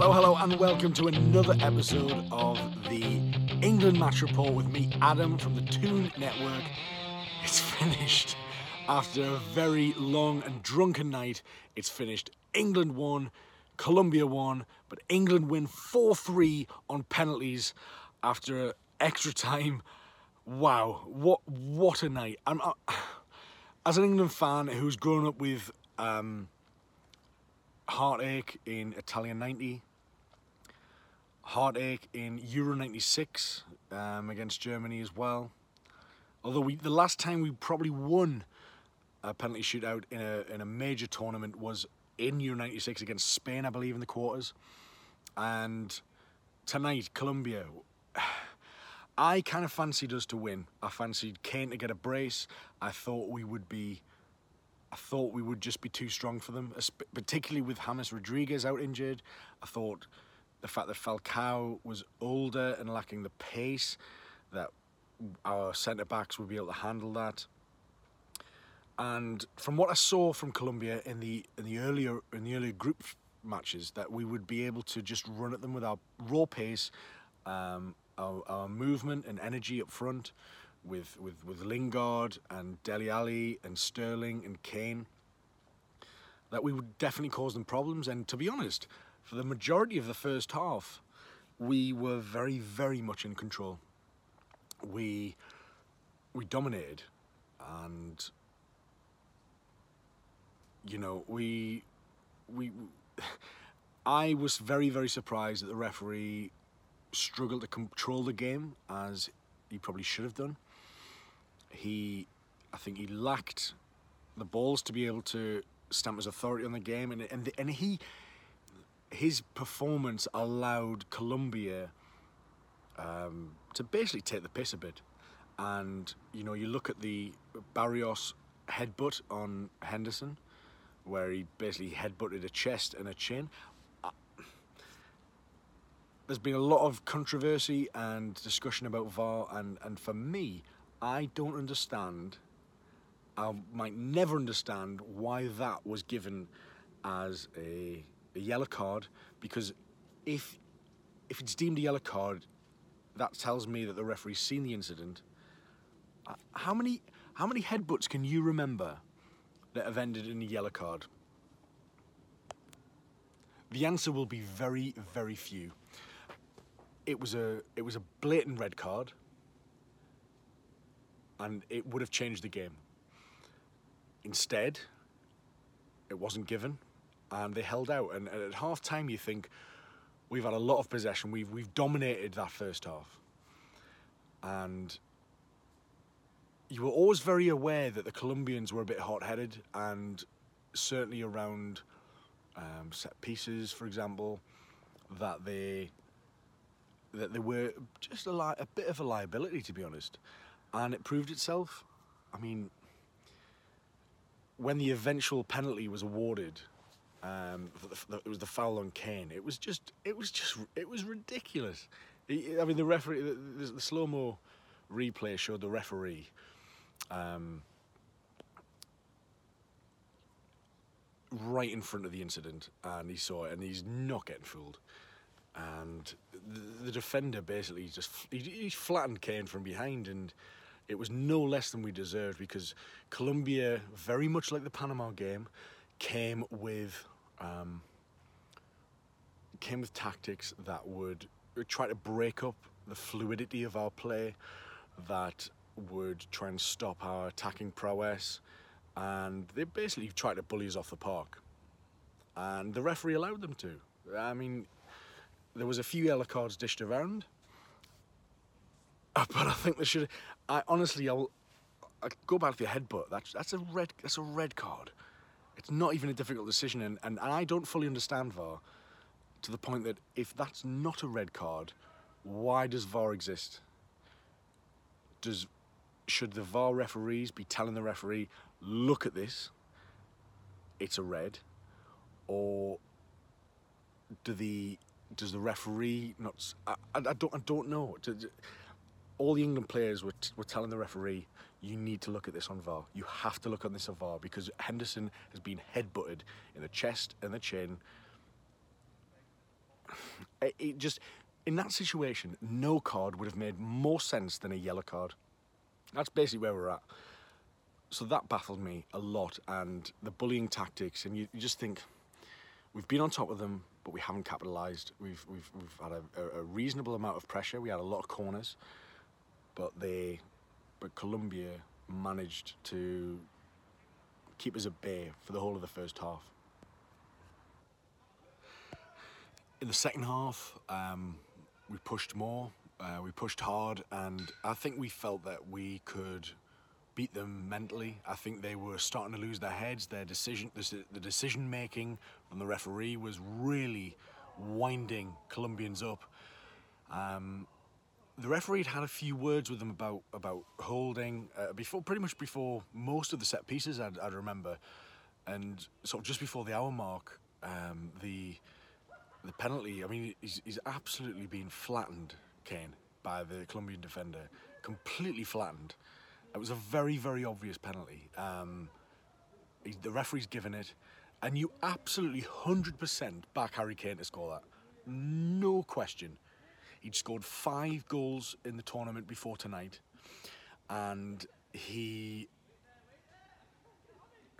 Hello, hello, and welcome to another episode of the England Match Report with me, Adam, from the Toon Network. It's finished. After a very long and drunken night, it's finished. England won, Colombia won, but England win 4 3 on penalties after extra time. Wow, what what a night! I'm, uh, as an England fan who's grown up with um, heartache in Italia 90, heartache in Euro 96 um, against Germany as well. Although we, the last time we probably won a penalty shootout in a, in a major tournament was in Euro 96 against Spain, I believe, in the quarters. And tonight, Colombia. I kind of fancied us to win. I fancied Kane to get a brace. I thought we would be I thought we would just be too strong for them, particularly with James Rodriguez out injured. I thought the fact that Falcao was older and lacking the pace, that our centre backs would be able to handle that. And from what I saw from Colombia in the in the earlier in the earlier group matches, that we would be able to just run at them with our raw pace, um, our, our movement and energy up front with, with, with Lingard and Dele Alli and Sterling and Kane, that we would definitely cause them problems. And to be honest, for the majority of the first half, we were very, very much in control. We we dominated, and you know we we. I was very, very surprised that the referee struggled to control the game as he probably should have done he, I think he lacked the balls to be able to stamp his authority on the game, and and and he, his performance allowed Colombia um, to basically take the piss a bit, and you know you look at the Barrios headbutt on Henderson, where he basically headbutted a chest and a chin. Uh, there's been a lot of controversy and discussion about VAR, and, and for me, I don't understand, I might never understand why that was given as a, a yellow card because if if it's deemed a yellow card, that tells me that the referee's seen the incident. Uh, how many how many headbutts can you remember that have ended in a yellow card? The answer will be very, very few. It was a it was a blatant red card and it would have changed the game. Instead, it wasn't given, and they held out. And at half time, you think we've had a lot of possession. We've we've dominated that first half, and you were always very aware that the Colombians were a bit hot-headed, and certainly around um, set pieces, for example, that they that they were just a, li- a bit of a liability, to be honest and it proved itself. I mean, when the eventual penalty was awarded, um, it was the foul on Kane. It was just, it was just, it was ridiculous. I mean, the referee, the, the slow mo replay showed the referee. Um, right in front of the incident, and he saw it, and he's not getting fooled. And the, the defender basically just he, he flattened Kane from behind, and it was no less than we deserved because Colombia, very much like the Panama game, came with um, came with tactics that would try to break up the fluidity of our play, that would try and stop our attacking prowess, and they basically tried to bully us off the park. And the referee allowed them to. I mean, there was a few yellow cards dished around, but I think they should. I honestly, I'll, I go back to the headbutt. That's that's a red. That's a red card. It's not even a difficult decision, and, and, I don't fully understand VAR to the point that if that's not a red card, why does VAR exist? Does should the VAR referees be telling the referee, look at this, it's a red, or do the does the referee not? I, I, don't I don't know all the England players were, were telling the referee, you need to look at this on VAR. You have to look on this on VAR because Henderson has been headbutted in the chest and the chin. It, it just in that situation, no card would have made more sense than a yellow card. That's basically where we're at. So that baffled me a lot, and the bullying tactics, and you, you just think we've been on top of them, but we haven't capitalised. We've we've we've had a, a, reasonable amount of pressure. We had a lot of corners, but they, but Colombia managed to keep us at bay for the whole of the first half. In the second half, um, we pushed more, uh, we pushed hard, and I think we felt that we could beat them mentally. I think they were starting to lose their heads. Their decision, the decision making from the referee was really winding Colombians up. Um, the referee had had a few words with them about about holding uh, before, pretty much before most of the set pieces. I'd, I'd remember, and sort of just before the hour mark, um, the the penalty. I mean, he's, he's absolutely been flattened, Kane, by the Colombian defender, completely flattened. It was a very, very obvious penalty. Um, he, the referee's given it, and you absolutely 100% back Harry Kane to score that. No question. He'd scored five goals in the tournament before tonight, and he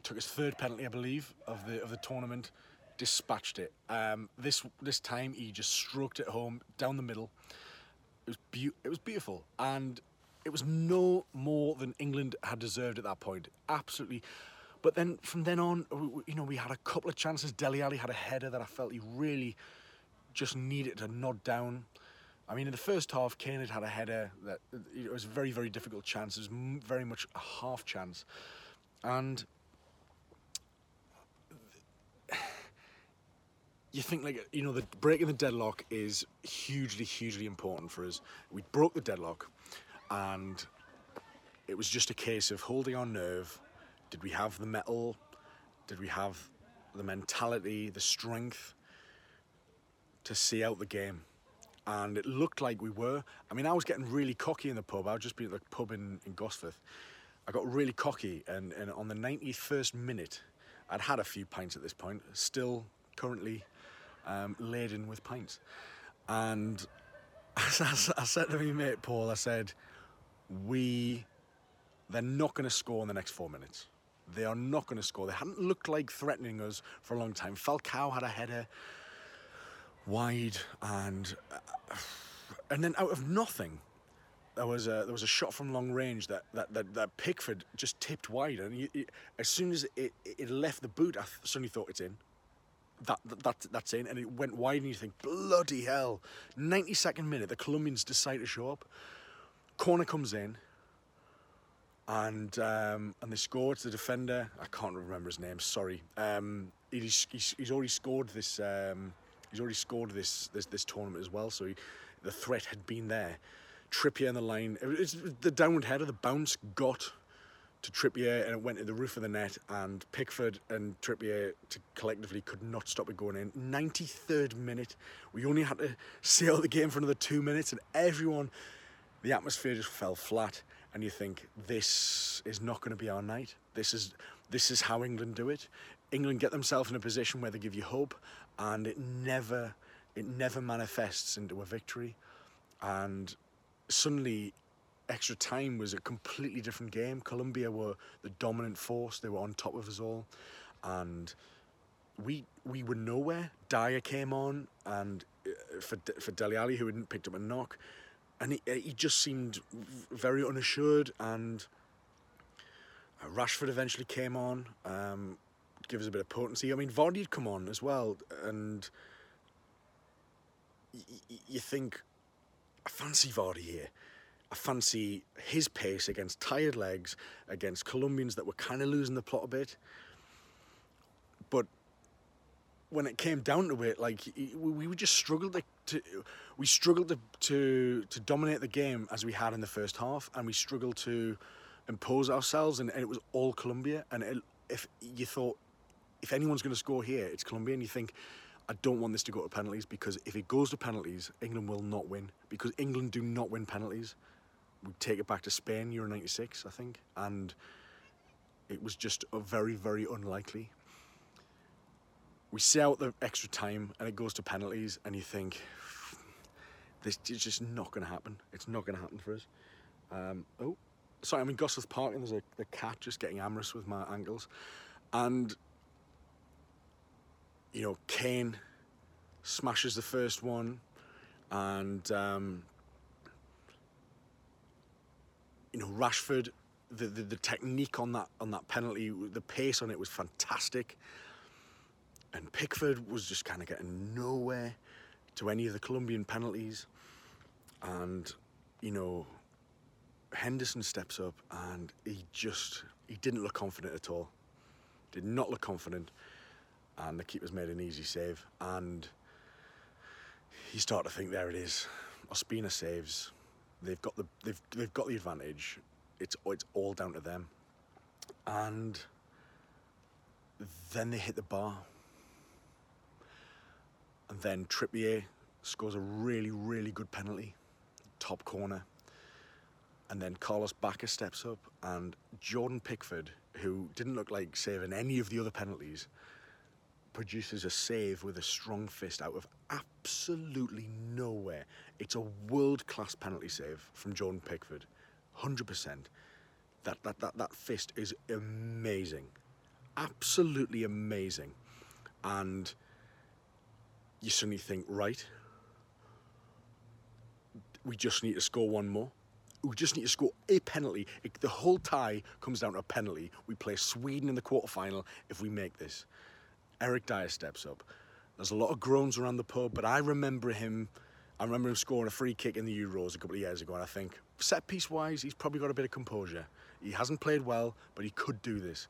took his third penalty, I believe, of the of the tournament dispatched it. Um, this this time he just stroked it home down the middle. It was be- it was beautiful, and it was no more than England had deserved at that point. Absolutely. But then from then on, you know, we had a couple of chances. Dele Alli had a header that I felt he really just needed to nod down. I mean, in the first half, Kane had had a header that it was a very, very difficult chance. It was very much a half chance. And you think like you know the breaking the deadlock is hugely hugely important for us we broke the deadlock and it was just a case of holding our nerve did we have the mettle did we have the mentality the strength to see out the game and it looked like we were i mean i was getting really cocky in the pub i was just being at the pub in, in gosforth i got really cocky and, and on the 91st minute i'd had a few pints at this point still currently um, laden with pints. And I, I said to my mate Paul, I said, we, they're not going to score in the next four minutes. They are not going to score. They hadn't looked like threatening us for a long time. Falcao had a header wide, and uh, and then out of nothing, there was a there was a shot from long range that that that, that Pickford just tipped wide, and as soon as it, it left the boot, I suddenly thought it's in that, that that's in, and it went wide, and you think, bloody hell! 92nd minute, the Colombians decide to show up. Corner comes in, and um, and they score. It's the defender. I can't remember his name. Sorry. Um, he's, he's, he's already scored this. Um, he's already scored this this this tournament as well. So he, the threat had been there. Trippier in the line. It's the downward header. The bounce got to Trippier and it went to the roof of the net and Pickford and Trippier to collectively could not stop it going in. 93rd minute, we only had to sail the game for another two minutes and everyone, the atmosphere just fell flat and you think this is not going to be our night. This is this is how England do it. England get themselves in a position where they give you hope and it never it never manifests into a victory and suddenly extra time was a completely different game. Colombia were the dominant force; they were on top of us all, and we we were nowhere. Dier came on, and uh, for for Dele Alli, who hadn't picked up a knock, and he, he just seemed very unassured. And uh, Rashford eventually came on, um, give us a bit of potency. I mean, Vardy had come on as well, and y- y- you think, I fancy Vardy here. I fancy his pace against tired legs, against Colombians that were kind of losing the plot a bit. But when it came down to it, like we, we just struggled to, to we struggled to, to, to dominate the game as we had in the first half, and we struggled to impose ourselves, and, and it was all Colombia. And it, if you thought if anyone's going to score here, it's Colombia, and you think I don't want this to go to penalties because if it goes to penalties, England will not win because England do not win penalties we take it back to Spain, Euro 96, I think, and it was just a very, very unlikely. we see out the extra time and it goes to penalties, and you think, this is just not going to happen. It's not going to happen for us. Um, oh, sorry, I'm in Gosforth Park and there's a cat just getting amorous with my ankles. And, you know, Kane smashes the first one and, um, you know, Rashford, the, the, the technique on that on that penalty, the pace on it was fantastic. And Pickford was just kind of getting nowhere to any of the Colombian penalties. And, you know, Henderson steps up and he just, he didn't look confident at all. Did not look confident. And the keeper's made an easy save. And you start to think, there it is. Ospina saves. They've got the, they've, they've got the advantage. It's, it's all down to them. And then they hit the bar and then Trippier scores a really, really good penalty, top corner. And then Carlos Bacca steps up, and Jordan Pickford, who didn't look like saving any of the other penalties, produces a save with a strong fist out of absolutely nowhere. It's a world class penalty save from Jordan Pickford, 100%. That, that, that, that fist is amazing, absolutely amazing. And you suddenly think, right, we just need to score one more. We just need to score a penalty. It, the whole tie comes down to a penalty. We play Sweden in the quarterfinal if we make this. Eric Dier steps up. There's a lot of groans around the pub, but I remember him. I remember him scoring a free kick in the Euros a couple of years ago, and I think set piece wise, he's probably got a bit of composure. He hasn't played well, but he could do this.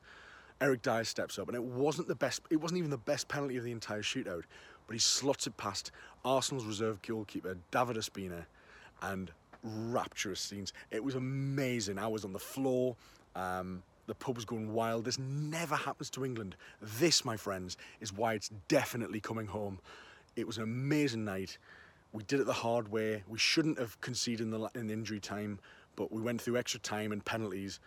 Eric Dier steps up, and it wasn't the best. It wasn't even the best penalty of the entire shootout but he slots it past Arsenal's reserve goalkeeper, David Ospina, and rapturous scenes. It was amazing. I was on the floor. Um, the pub was going wild. This never happens to England. This, my friends, is why it's definitely coming home. It was an amazing night. We did it the hard way. We shouldn't have conceded in the, in the injury time, but we went through extra time and penalties.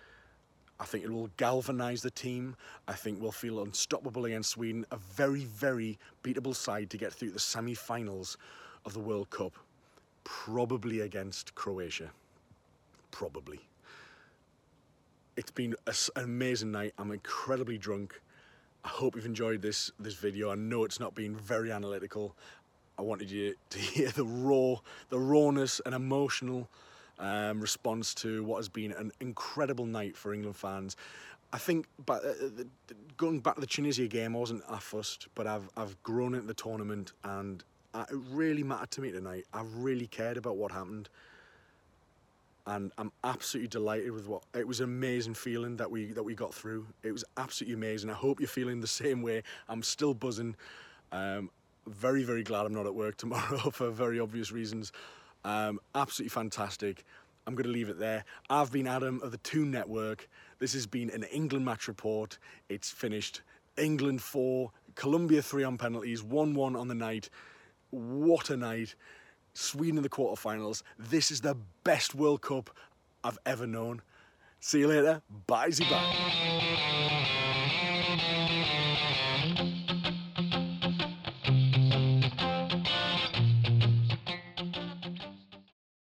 I think it will galvanise the team. I think we'll feel unstoppable against Sweden, a very, very beatable side to get through the semi finals of the World Cup, probably against Croatia. Probably. It's been a, an amazing night. I'm incredibly drunk. I hope you've enjoyed this this video. I know it's not been very analytical. I wanted you to hear the raw, the rawness and emotional um, response to what has been an incredible night for England fans. I think, but uh, going back to the Tunisia game, I wasn't that fussed, but I've I've grown into the tournament, and it really mattered to me tonight. I really cared about what happened, and I'm absolutely delighted with what it was. An amazing feeling that we that we got through. It was absolutely amazing. I hope you're feeling the same way. I'm still buzzing. Um, very very glad I'm not at work tomorrow for very obvious reasons. Um, absolutely fantastic. I'm going to leave it there. I've been Adam of the Toon Network. This has been an England match report. It's finished England 4, Colombia 3 on penalties, 1 1 on the night. What a night. Sweden in the quarterfinals. This is the best World Cup I've ever known. See you later. Bye, bye.